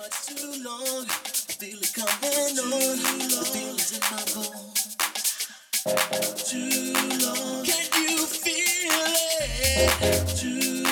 much too long. I feel it coming too on. Long. I feel it in my bones. Too long. Can you feel it? Too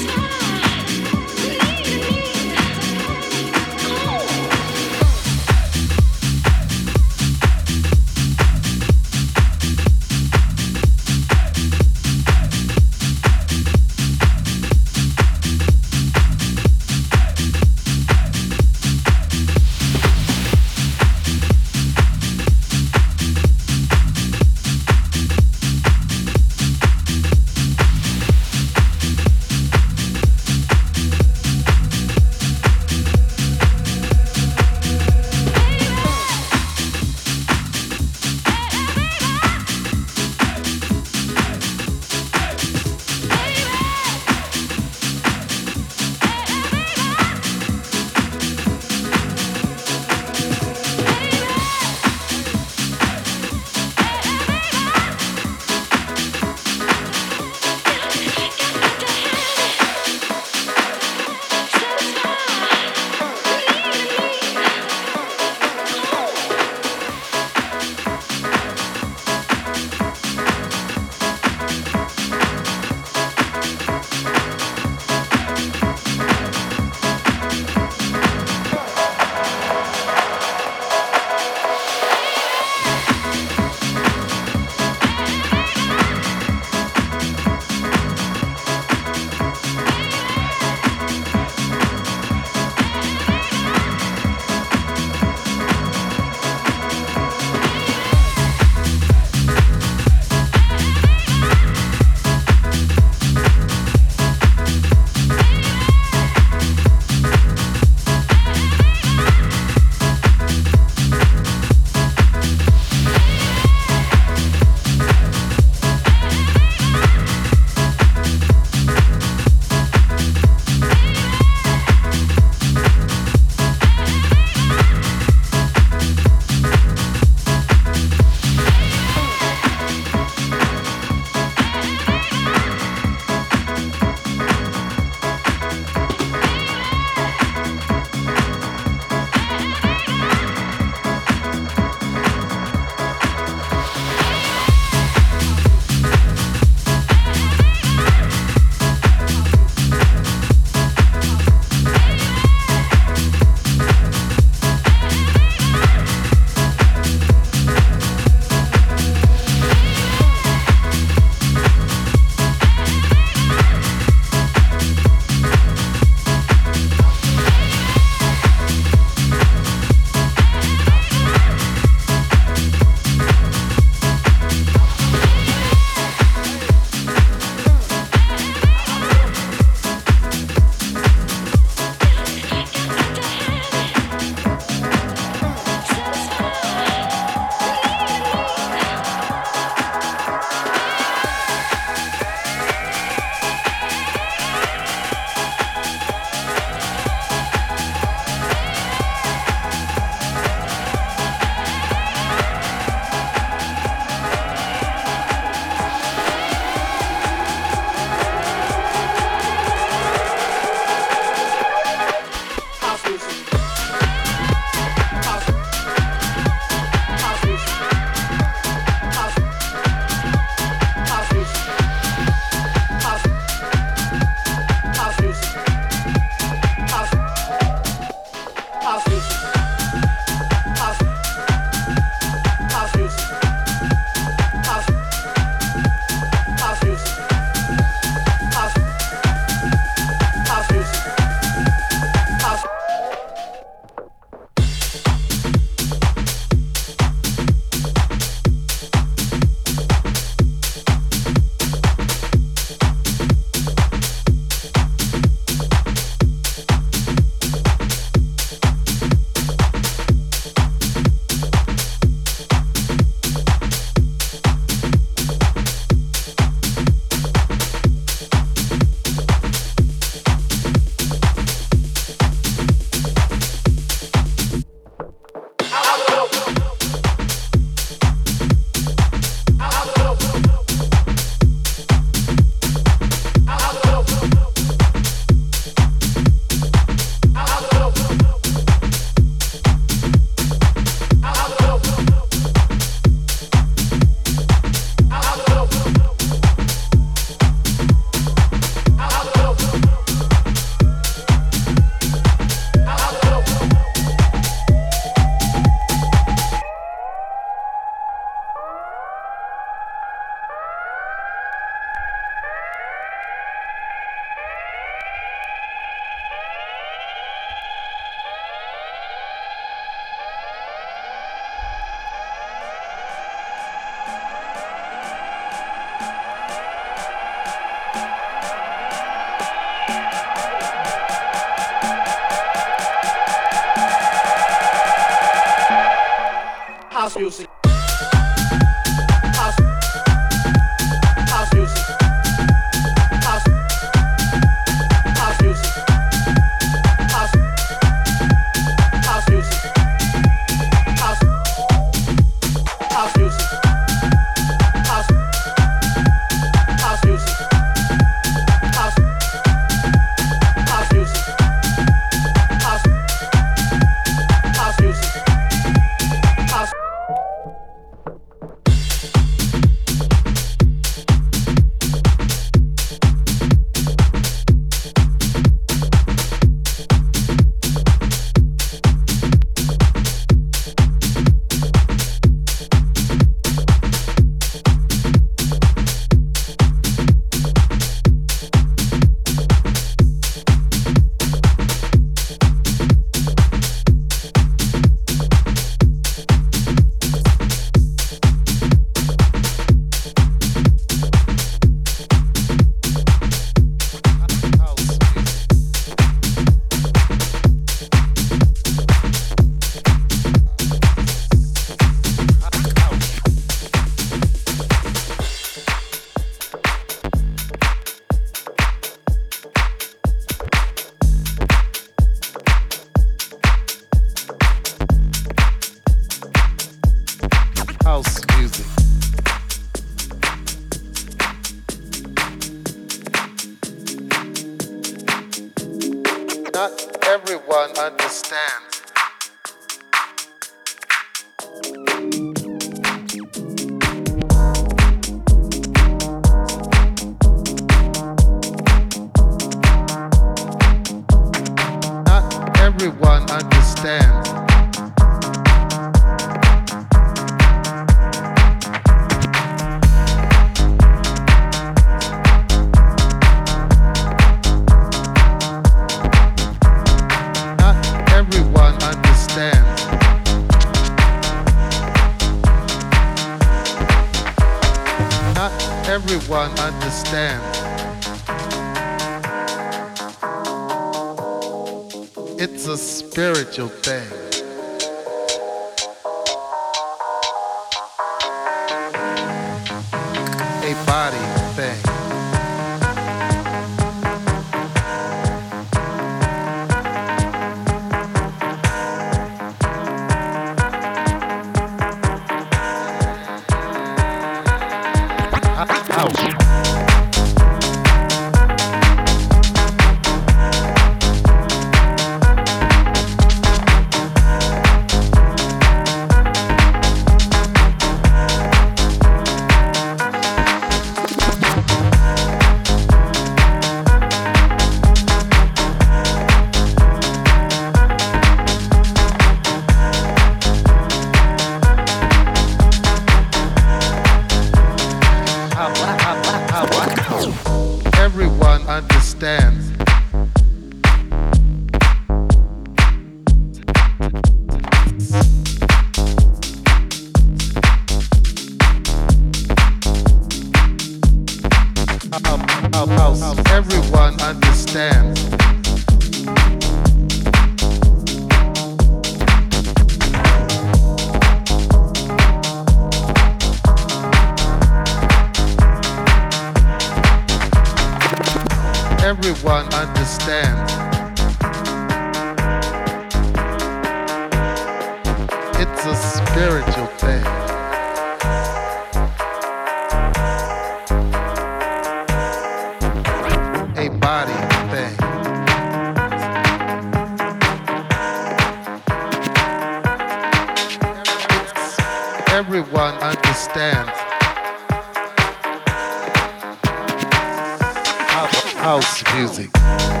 House- music.